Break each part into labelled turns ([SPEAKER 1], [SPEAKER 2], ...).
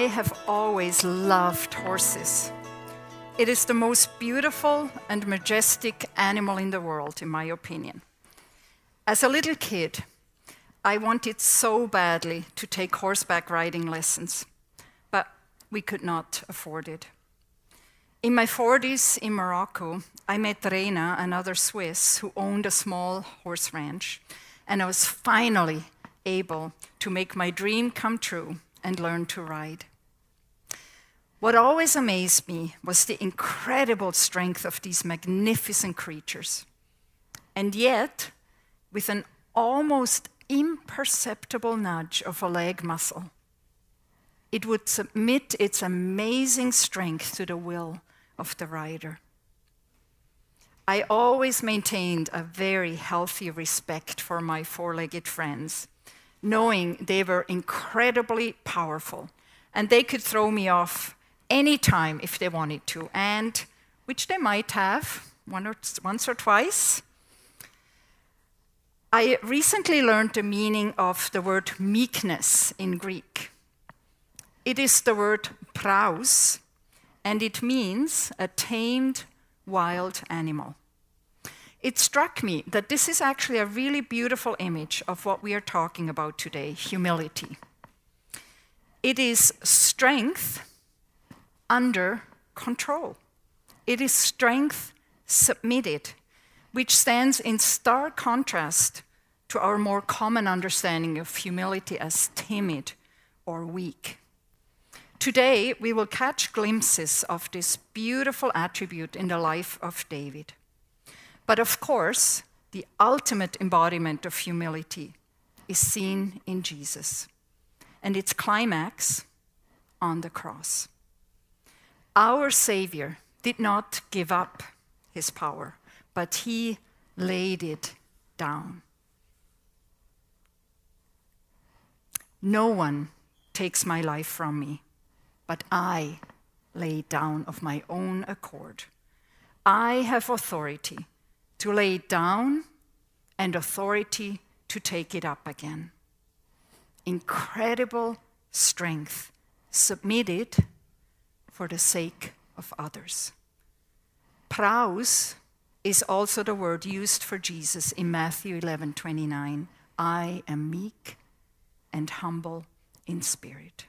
[SPEAKER 1] I have always loved horses. It is the most beautiful and majestic animal in the world, in my opinion. As a little kid, I wanted so badly to take horseback riding lessons, but we could not afford it. In my 40s in Morocco, I met Reina, another Swiss, who owned a small horse ranch, and I was finally able to make my dream come true and learn to ride. What always amazed me was the incredible strength of these magnificent creatures. And yet, with an almost imperceptible nudge of a leg muscle, it would submit its amazing strength to the will of the rider. I always maintained a very healthy respect for my four legged friends, knowing they were incredibly powerful and they could throw me off anytime if they wanted to, and which they might have or, once or twice. I recently learned the meaning of the word meekness in Greek. It is the word praus, and it means a tamed wild animal. It struck me that this is actually a really beautiful image of what we are talking about today humility. It is strength under control. It is strength submitted, which stands in stark contrast to our more common understanding of humility as timid or weak. Today, we will catch glimpses of this beautiful attribute in the life of David. But of course, the ultimate embodiment of humility is seen in Jesus, and its climax on the cross. Our Savior did not give up his power, but he laid it down. No one takes my life from me, but I lay it down of my own accord. I have authority to lay it down and authority to take it up again. Incredible strength submitted for the sake of others. Praus is also the word used for Jesus in Matthew 11 29. I am meek and humble in spirit.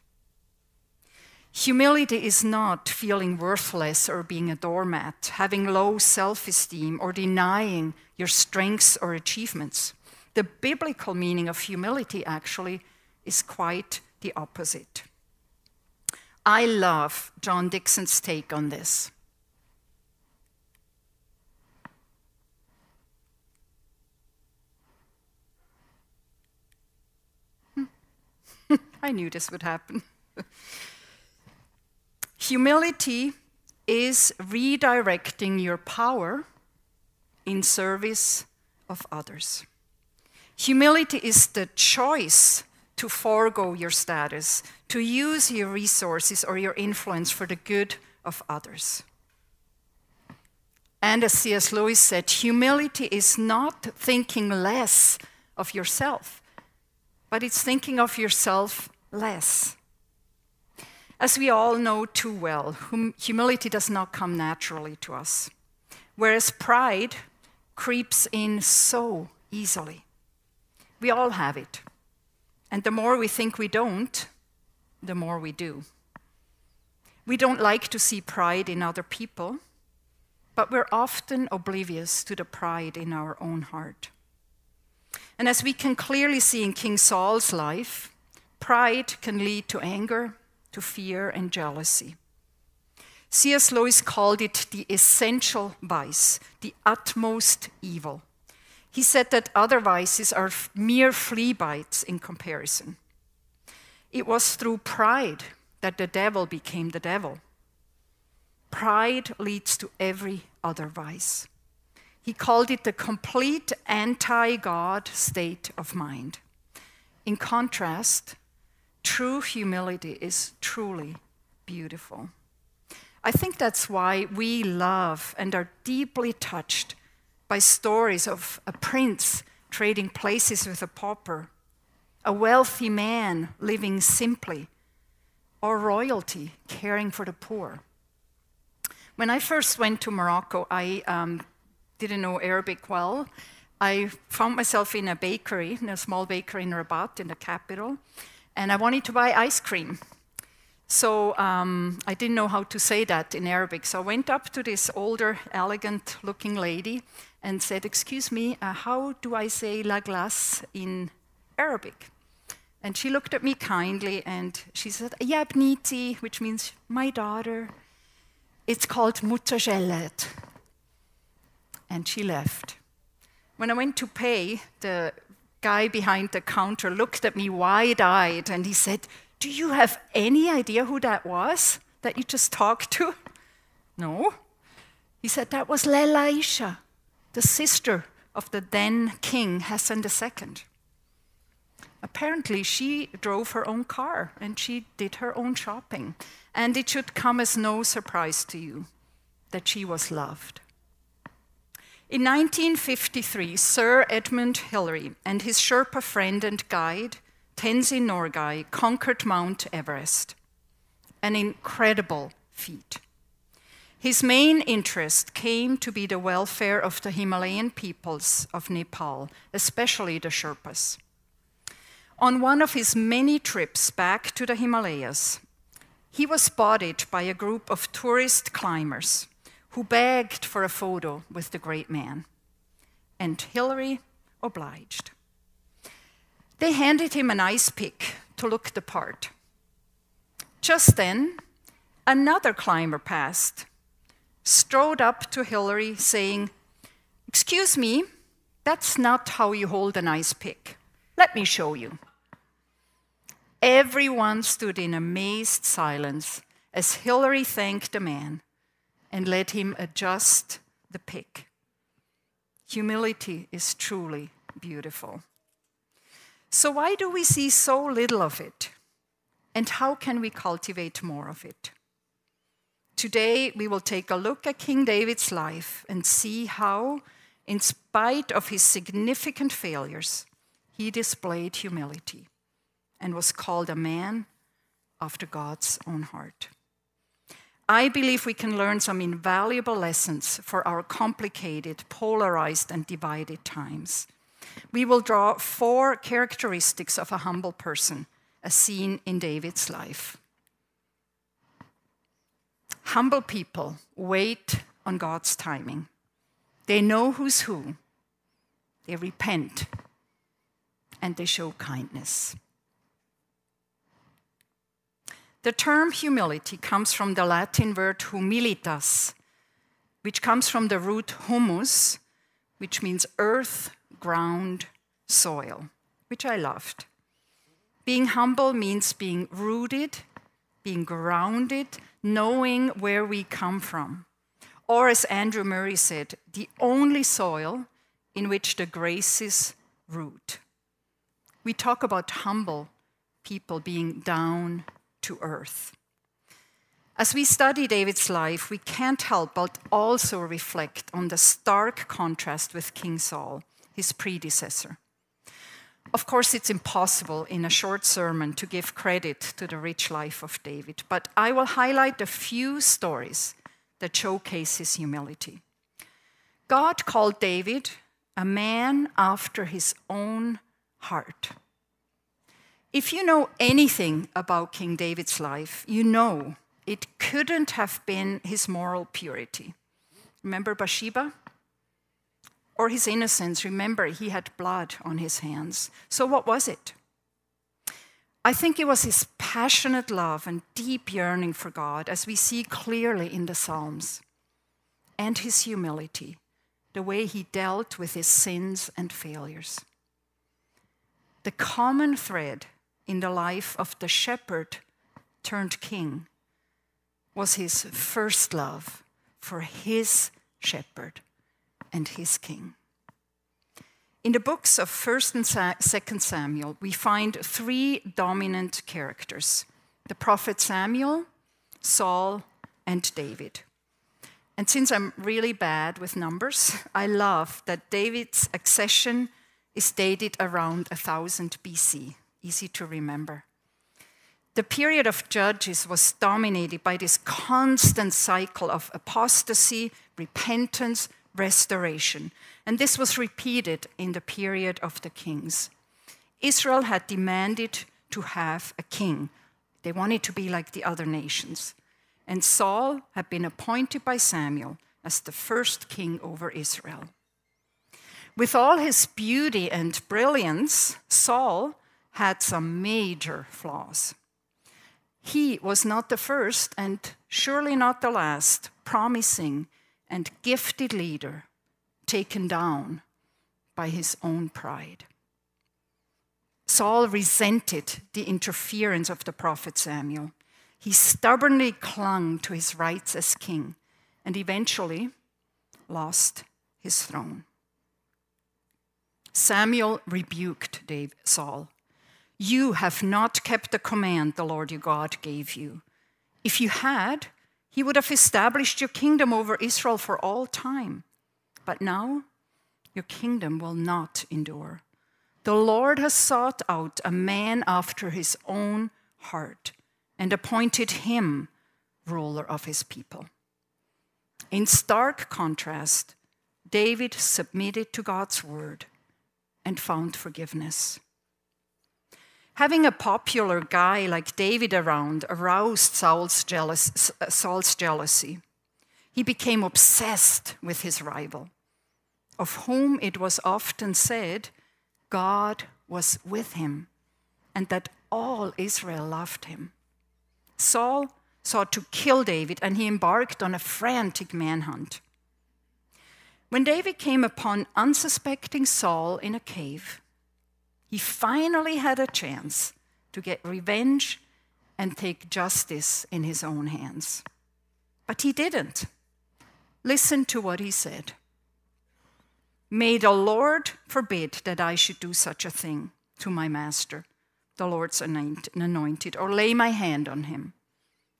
[SPEAKER 1] Humility is not feeling worthless or being a doormat, having low self esteem, or denying your strengths or achievements. The biblical meaning of humility actually is quite the opposite. I love John Dickson's take on this. Hmm. I knew this would happen. Humility is redirecting your power in service of others. Humility is the choice to forego your status, to use your resources or your influence for the good of others. And as C.S. Lewis said, humility is not thinking less of yourself, but it's thinking of yourself less. As we all know too well, hum- humility does not come naturally to us, whereas pride creeps in so easily. We all have it. And the more we think we don't, the more we do. We don't like to see pride in other people, but we're often oblivious to the pride in our own heart. And as we can clearly see in King Saul's life, pride can lead to anger, to fear, and jealousy. C.S. Lewis called it the essential vice, the utmost evil. He said that other vices are mere flea bites in comparison. It was through pride that the devil became the devil. Pride leads to every other vice. He called it the complete anti God state of mind. In contrast, true humility is truly beautiful. I think that's why we love and are deeply touched by stories of a prince trading places with a pauper, a wealthy man living simply, or royalty caring for the poor. When I first went to Morocco, I um, didn't know Arabic well. I found myself in a bakery, in a small bakery in Rabat, in the capital, and I wanted to buy ice cream. So um, I didn't know how to say that in Arabic. So I went up to this older, elegant looking lady and said, Excuse me, uh, how do I say la glace in Arabic? And she looked at me kindly and she said, Ya bniti, which means my daughter. It's called mutajallat. And she left. When I went to pay, the guy behind the counter looked at me wide eyed and he said, do you have any idea who that was that you just talked to? No. He said, That was Lalla Aicha, the sister of the then king Hassan II. Apparently, she drove her own car and she did her own shopping. And it should come as no surprise to you that she was loved. In 1953, Sir Edmund Hillary and his Sherpa friend and guide Tenzing Norgay conquered Mount Everest, an incredible feat. His main interest came to be the welfare of the Himalayan peoples of Nepal, especially the Sherpas. On one of his many trips back to the Himalayas, he was spotted by a group of tourist climbers who begged for a photo with the great man. And Hillary obliged. They handed him an ice pick to look the part. Just then, another climber passed, strode up to Hillary, saying, Excuse me, that's not how you hold an ice pick. Let me show you. Everyone stood in amazed silence as Hillary thanked the man and let him adjust the pick. Humility is truly beautiful. So, why do we see so little of it? And how can we cultivate more of it? Today, we will take a look at King David's life and see how, in spite of his significant failures, he displayed humility and was called a man after God's own heart. I believe we can learn some invaluable lessons for our complicated, polarized, and divided times we will draw four characteristics of a humble person, as seen in David's life. Humble people wait on God's timing. They know who's who, they repent, and they show kindness. The term humility comes from the Latin word humilitas, which comes from the root humus, which means earth ground soil, which I loved. Being humble means being rooted, being grounded, knowing where we come from. Or, as Andrew Murray said, the only soil in which the graces root. We talk about humble people being down to earth. As we study David's life, we can't help but also reflect on the stark contrast with King Saul his predecessor. Of course, it's impossible in a short sermon to give credit to the rich life of David, but I will highlight a few stories that showcase his humility. God called David a man after his own heart. If you know anything about King David's life, you know it couldn't have been his moral purity. Remember Bathsheba? Or his innocence. Remember, he had blood on his hands. So, what was it? I think it was his passionate love and deep yearning for God, as we see clearly in the Psalms, and his humility, the way he dealt with his sins and failures. The common thread in the life of the shepherd turned king was his first love for his shepherd and his king. In the books of 1st and 2nd Samuel, we find three dominant characters the prophet Samuel, Saul, and David. And since I'm really bad with numbers, I love that David's accession is dated around 1000 BC. Easy to remember. The period of Judges was dominated by this constant cycle of apostasy, repentance, restoration. And this was repeated in the period of the kings. Israel had demanded to have a king, they wanted to be like the other nations. And Saul had been appointed by Samuel as the first king over Israel. With all his beauty and brilliance, Saul had some major flaws. He was not the first and surely not the last promising and gifted leader taken down by his own pride. Saul resented the interference of the prophet Samuel. He stubbornly clung to his rights as king and eventually lost his throne. Samuel rebuked Dave, Saul. You have not kept the command the Lord your God gave you. If you had, he would have established your kingdom over Israel for all time. But now, your kingdom will not endure. The Lord has sought out a man after his own heart and appointed him ruler of his people. In stark contrast, David submitted to God's word and found forgiveness. Having a popular guy like David around aroused Saul's, jealous, uh, Saul's jealousy. He became obsessed with his rival, of whom it was often said God was with him, and that all Israel loved him. Saul sought to kill David, and he embarked on a frantic manhunt. When David came upon unsuspecting Saul in a cave, he finally had a chance to get revenge and take justice in his own hands. But he didn't. Listen to what he said. May the Lord forbid that I should do such a thing to my master, the Lord's anointed, or lay my hand on him,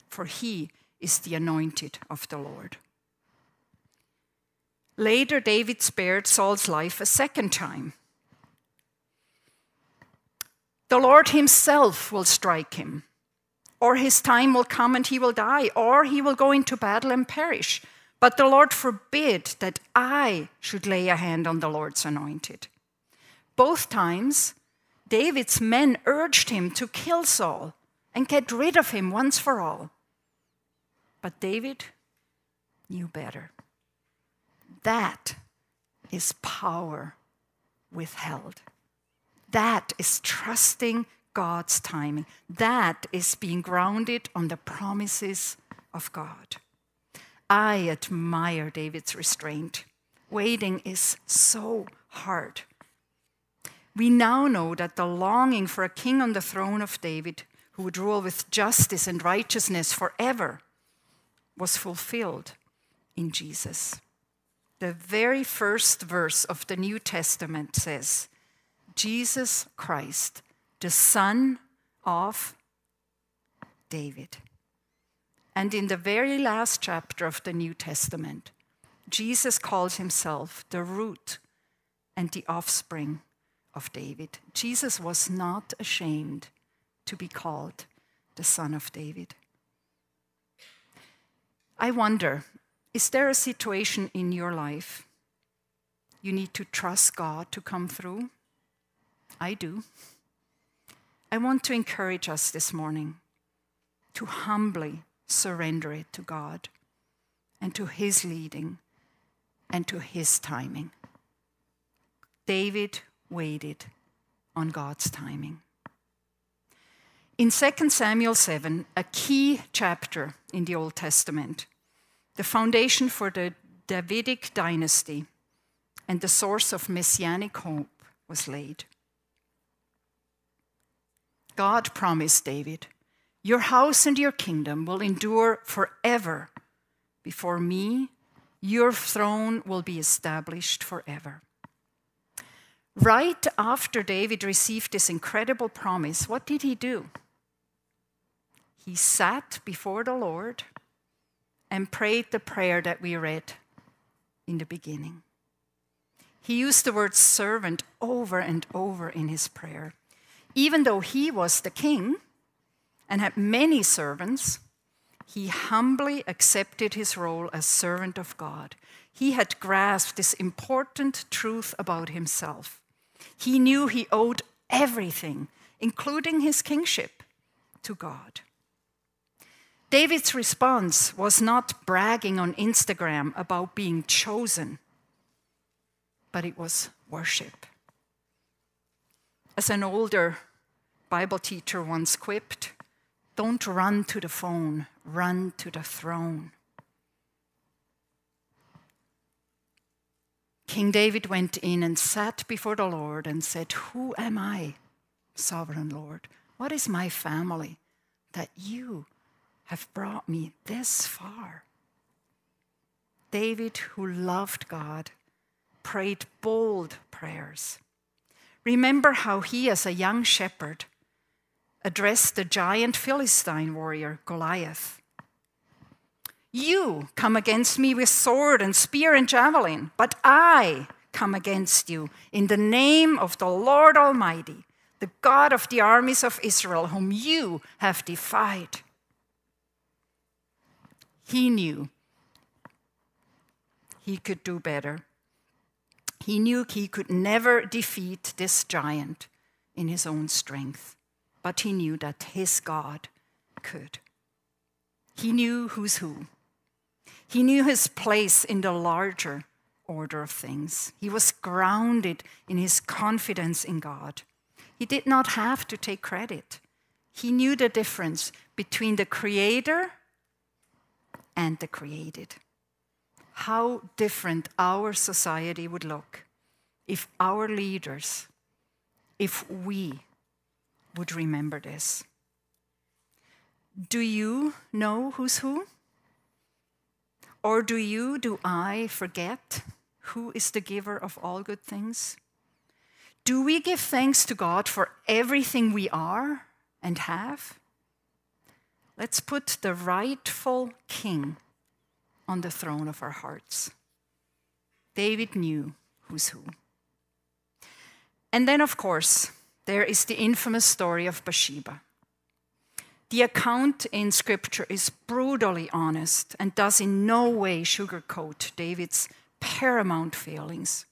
[SPEAKER 1] for he is the anointed of the Lord. Later, David spared Saul's life a second time. The Lord himself will strike him, or his time will come and he will die, or he will go into battle and perish. But the Lord forbid that I should lay a hand on the Lord's anointed. Both times, David's men urged him to kill Saul and get rid of him once for all. But David knew better. That is power withheld. That is trusting God's timing. That is being grounded on the promises of God. I admire David's restraint. Waiting is so hard. We now know that the longing for a king on the throne of David who would rule with justice and righteousness forever was fulfilled in Jesus. The very first verse of the New Testament says, Jesus Christ, the Son of David. And in the very last chapter of the New Testament, Jesus calls himself the root and the offspring of David. Jesus was not ashamed to be called the Son of David. I wonder is there a situation in your life you need to trust God to come through? I do. I want to encourage us this morning to humbly surrender it to God and to His leading and to His timing. David waited on God's timing. In 2 Samuel 7, a key chapter in the Old Testament, the foundation for the Davidic dynasty and the source of messianic hope was laid. God promised David your house and your kingdom will endure forever. Before me, your throne will be established forever. Right after David received this incredible promise, what did he do? He sat before the Lord and prayed the prayer that we read in the beginning. He used the word servant over and over in his prayer. Even though he was the king, and had many servants, he humbly accepted his role as servant of God. He had grasped this important truth about himself. He knew he owed everything, including his kingship, to God. David's response was not bragging on Instagram about being chosen, but it was worship. As an older Bible teacher once quipped, don't run to the phone, run to the throne. King David went in and sat before the Lord and said, Who am I, sovereign Lord? What is my family that you have brought me this far? David, who loved God, prayed bold prayers. Remember how he, as a young shepherd, addressed the giant Philistine warrior, Goliath. You come against me with sword and spear and javelin, but I come against you in the name of the Lord Almighty, the God of the armies of Israel, whom you have defied. He knew he could do better. He knew he could never defeat this giant in his own strength but he knew that his God could. He knew who's who. He knew his place in the larger order of things. He was grounded in his confidence in God. He did not have to take credit. He knew the difference between the creator and the created. How different our society would look if our leaders, if we would remember this. Do you know who's who? Or do you, do I forget who is the giver of all good things? Do we give thanks to God for everything we are and have? Let's put the rightful king on the throne of our hearts. David knew who's who. And then, of course, there is the infamous story of Bathsheba. The account in Scripture is brutally honest and does in no way sugarcoat David's paramount failings.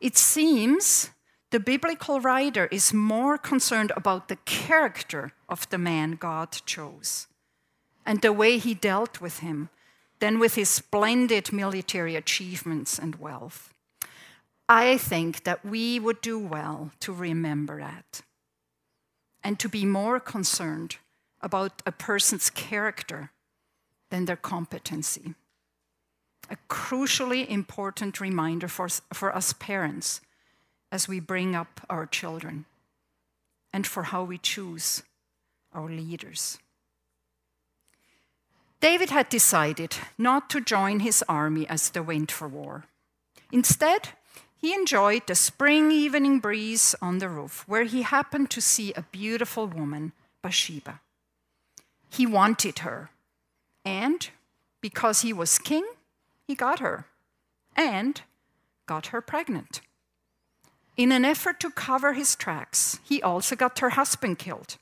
[SPEAKER 1] It seems the biblical writer is more concerned about the character of the man God chose and the way he dealt with him than with his splendid military achievements and wealth. I think that we would do well to remember that and to be more concerned about a person's character than their competency. A crucially important reminder for, for us parents as we bring up our children and for how we choose our leaders. David had decided not to join his army as they went for war. Instead, he enjoyed the spring evening breeze on the roof, where he happened to see a beautiful woman, Bathsheba. He wanted her, and because he was king, he got her, and got her pregnant. In an effort to cover his tracks, he also got her husband killed.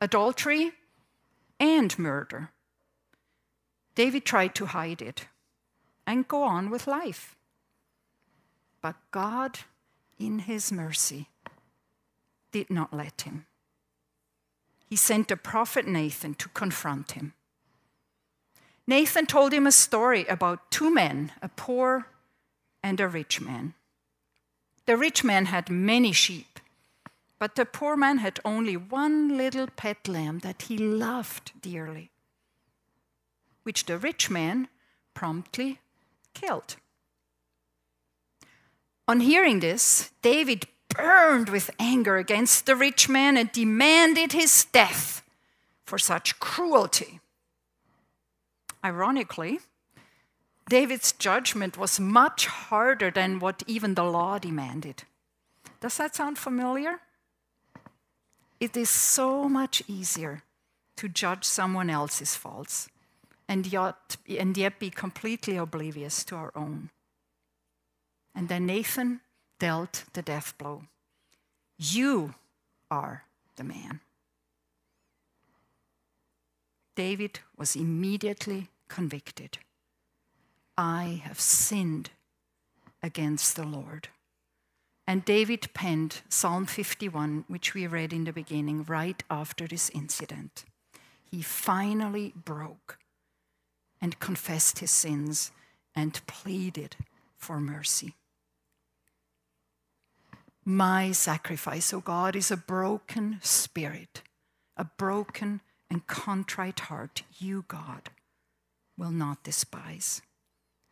[SPEAKER 1] Adultery and murder. David tried to hide it and go on with life. But God, in his mercy, did not let him. He sent the prophet Nathan to confront him. Nathan told him a story about two men, a poor and a rich man. The rich man had many sheep, but the poor man had only one little pet lamb that he loved dearly, which the rich man promptly killed. On hearing this, David burned with anger against the rich man and demanded his death for such cruelty. Ironically, David's judgment was much harder than what even the law demanded. Does that sound familiar? It is so much easier to judge someone else's faults and yet, and yet be completely oblivious to our own. And then Nathan dealt the death blow. You are the man. David was immediately convicted. I have sinned against the Lord. And David penned Psalm 51, which we read in the beginning, right after this incident. He finally broke and confessed his sins and pleaded for mercy. My sacrifice, O oh God, is a broken spirit, a broken and contrite heart. You, God, will not despise.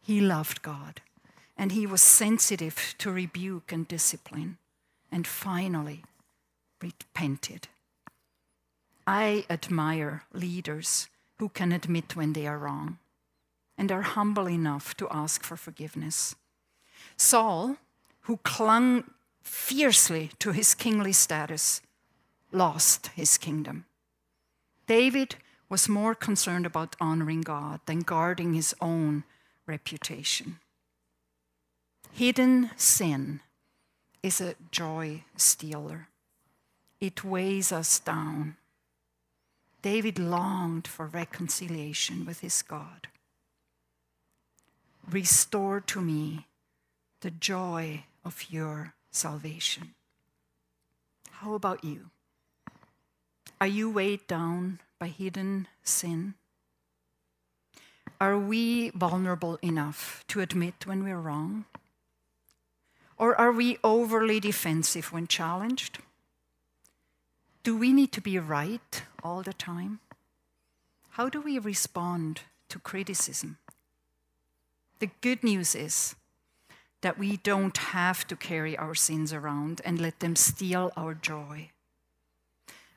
[SPEAKER 1] He loved God and he was sensitive to rebuke and discipline, and finally repented. I admire leaders who can admit when they are wrong and are humble enough to ask for forgiveness. Saul, who clung fiercely to his kingly status, lost his kingdom. David was more concerned about honoring God than guarding his own reputation. Hidden sin is a joy stealer, it weighs us down. David longed for reconciliation with his God. Restore to me the joy of your salvation. How about you? Are you weighed down by hidden sin? Are we vulnerable enough to admit when we're wrong? Or are we overly defensive when challenged? Do we need to be right all the time? How do we respond to criticism? The good news is that we don't have to carry our sins around and let them steal our joy.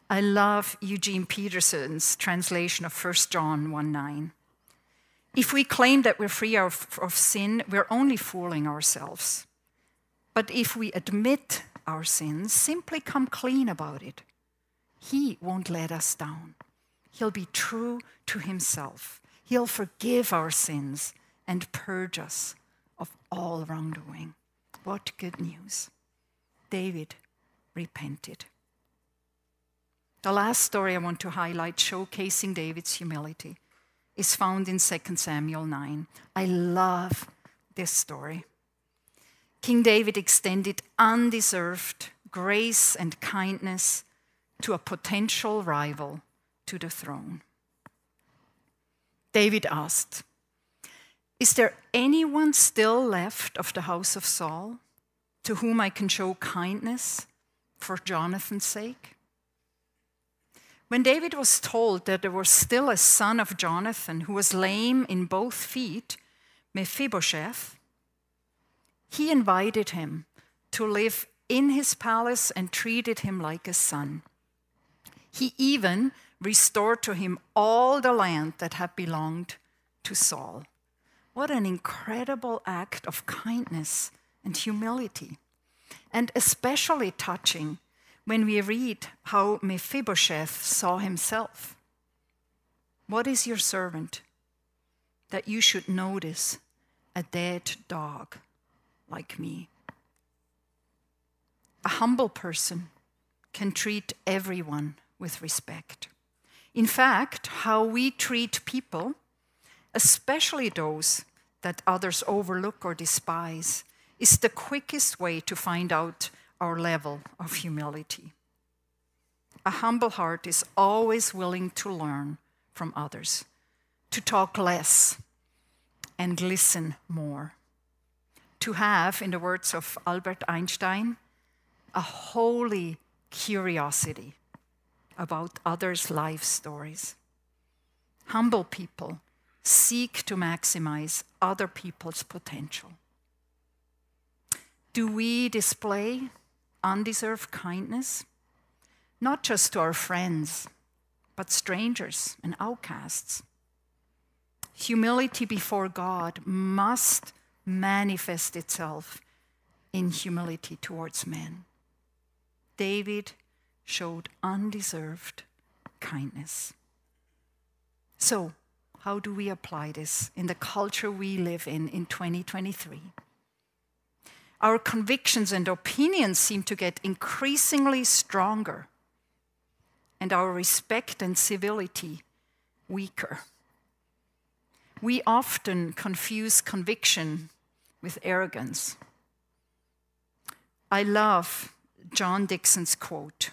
[SPEAKER 1] I love Eugene Peterson's translation of 1 John 1 9. If we claim that we're free of, of sin, we're only fooling ourselves. But if we admit our sins, simply come clean about it, He won't let us down. He'll be true to Himself. He'll forgive our sins and purge us of all wrongdoing. What good news! David repented. The last story I want to highlight, showcasing David's humility, is found in 2 Samuel 9. I love this story. King David extended undeserved grace and kindness to a potential rival to the throne. David asked, Is there anyone still left of the house of Saul to whom I can show kindness for Jonathan's sake? When David was told that there was still a son of Jonathan who was lame in both feet, Mephibosheth, he invited him to live in his palace and treated him like a son. He even restored to him all the land that had belonged to Saul. What an incredible act of kindness and humility. And especially touching when we read how Mephibosheth saw himself. What is your servant that you should notice a dead dog like me. A humble person can treat everyone with respect. In fact, how we treat people, especially those that others overlook or despise, is the quickest way to find out our level of humility. A humble heart is always willing to learn from others, to talk less and listen more to have, in the words of Albert Einstein, a holy curiosity about others' life stories. Humble people seek to maximize other people's potential. Do we display undeserved kindness? Not just to our friends, but strangers and outcasts. Humility before God must manifest itself in humility towards men. David showed undeserved kindness. So, how do we apply this in the culture we live in in 2023? Our convictions and opinions seem to get increasingly stronger, and our respect and civility weaker. We often confuse conviction with arrogance. I love John Dickson's quote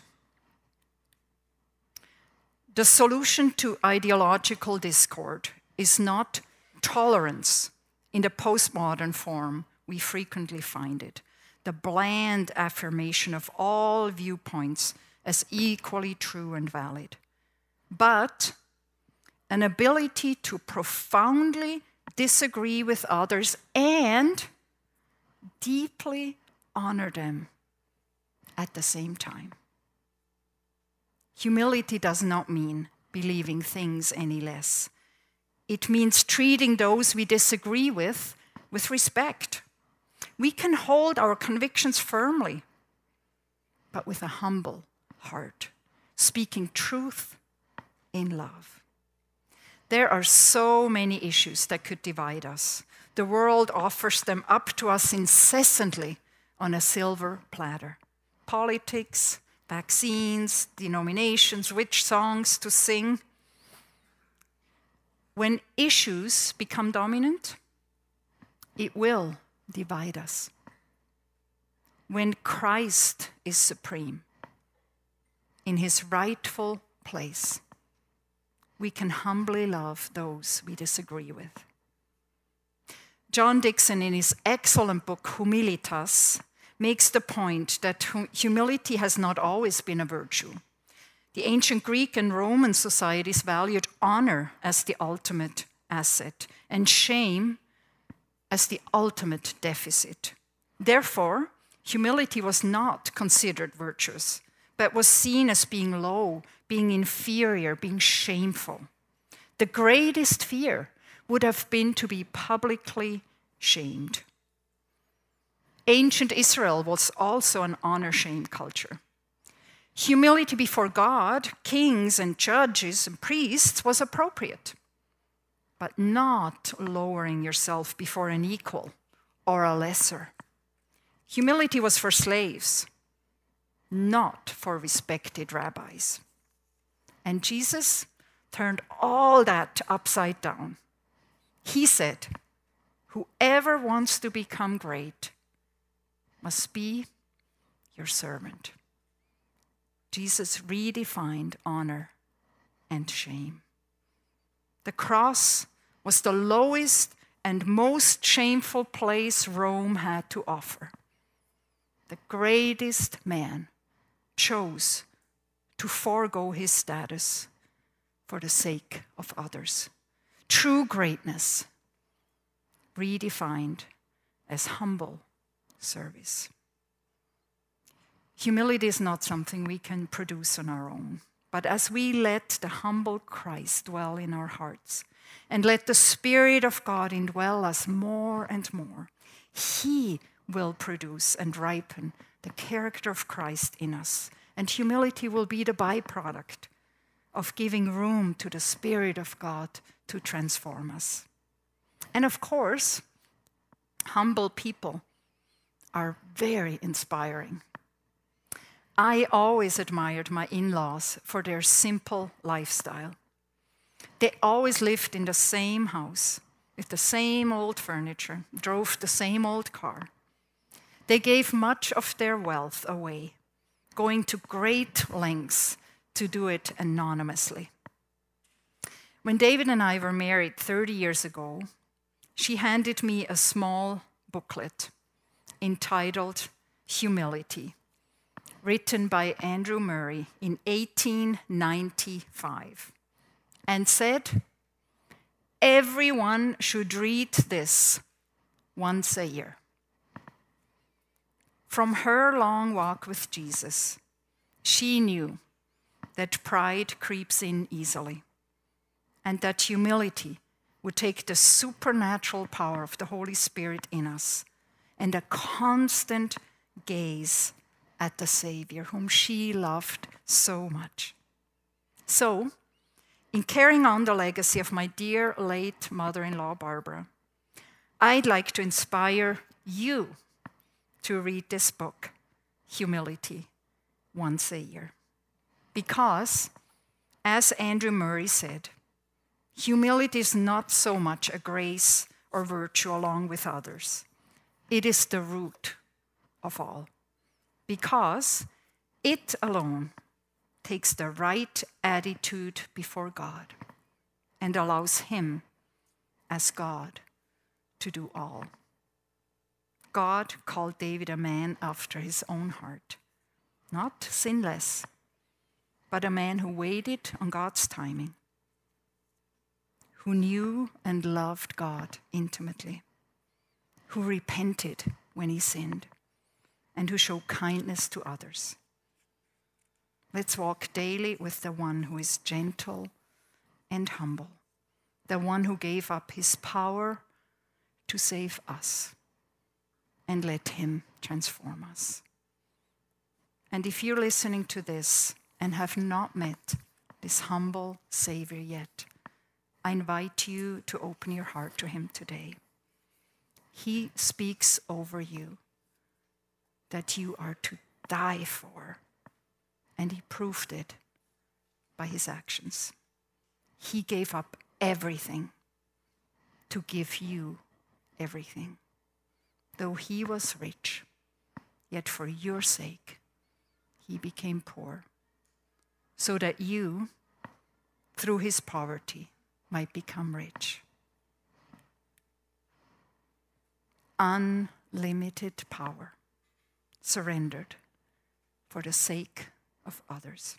[SPEAKER 1] The solution to ideological discord is not tolerance in the postmodern form. We frequently find it, the bland affirmation of all viewpoints as equally true and valid, but an ability to profoundly disagree with others and deeply honor them at the same time. Humility does not mean believing things any less. It means treating those we disagree with with respect. We can hold our convictions firmly, but with a humble heart, speaking truth in love. There are so many issues that could divide us. The world offers them up to us incessantly on a silver platter politics, vaccines, denominations, which songs to sing. When issues become dominant, it will divide us. When Christ is supreme in his rightful place, we can humbly love those we disagree with. John Dickson, in his excellent book Humilitas, makes the point that humility has not always been a virtue. The ancient Greek and Roman societies valued honor as the ultimate asset and shame as the ultimate deficit. Therefore, humility was not considered virtuous, but was seen as being low, being inferior, being shameful. The greatest fear would have been to be publicly shamed. Ancient Israel was also an honor shame culture. Humility before God, kings and judges and priests was appropriate, but not lowering yourself before an equal or a lesser. Humility was for slaves, not for respected rabbis. And Jesus turned all that upside down. He said, Whoever wants to become great must be your servant. Jesus redefined honor and shame. The cross was the lowest and most shameful place Rome had to offer. The greatest man chose to forego his status for the sake of others. True greatness, redefined as humble service. Humility is not something we can produce on our own, but as we let the humble Christ dwell in our hearts and let the Spirit of God indwell us more and more, He will produce and ripen the character of Christ in us. And humility will be the byproduct of giving room to the Spirit of God to transform us. And of course, humble people are very inspiring. I always admired my in laws for their simple lifestyle. They always lived in the same house with the same old furniture, drove the same old car. They gave much of their wealth away, going to great lengths to do it anonymously. When David and I were married 30 years ago, she handed me a small booklet entitled Humility, written by Andrew Murray in 1895, and said, Everyone should read this once a year. From her long walk with Jesus, she knew that pride creeps in easily and that humility would take the supernatural power of the Holy Spirit in us and a constant gaze at the Savior, whom she loved so much. So, in carrying on the legacy of my dear late mother in law, Barbara, I'd like to inspire you to read this book, Humility, once a year. Because, as Andrew Murray said, Humility is not so much a grace or virtue along with others, it is the root of all, because it alone takes the right attitude before God and allows Him, as God, to do all. God called David a man after his own heart, not sinless, but a man who waited on God's timing, who knew and loved God intimately, who repented when he sinned, and who showed kindness to others. Let's walk daily with the one who is gentle and humble, the one who gave up his power to save us, and let him transform us. And if you're listening to this and have not met this humble Savior yet, I invite you to open your heart to him today. He speaks over you that you are to die for and he proved it by his actions. He gave up everything to give you everything. Though he was rich, yet for your sake he became poor, so that you, through his poverty, might become rich. Unlimited power surrendered for the sake of others.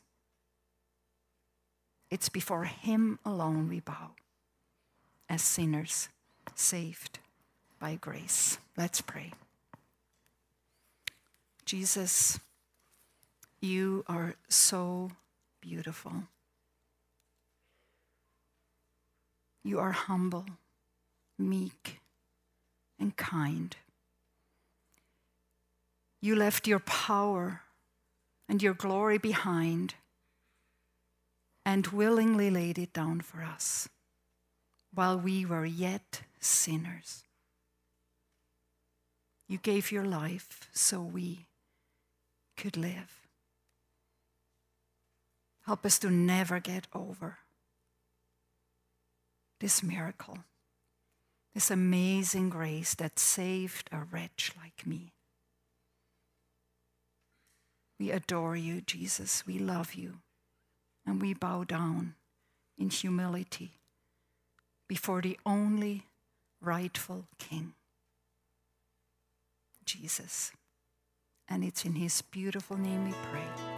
[SPEAKER 1] It's before Him alone we bow as sinners saved by grace. Let's pray. Jesus, you are so beautiful. You are humble, meek, and kind. You left your power and your glory behind and willingly laid it down for us while we were yet sinners. You gave your life so we could live. Help us to never get over this miracle, this amazing grace that saved a wretch like me. We adore you, Jesus. We love you. And we bow down in humility before the only rightful King, Jesus. And it's in his beautiful name we pray.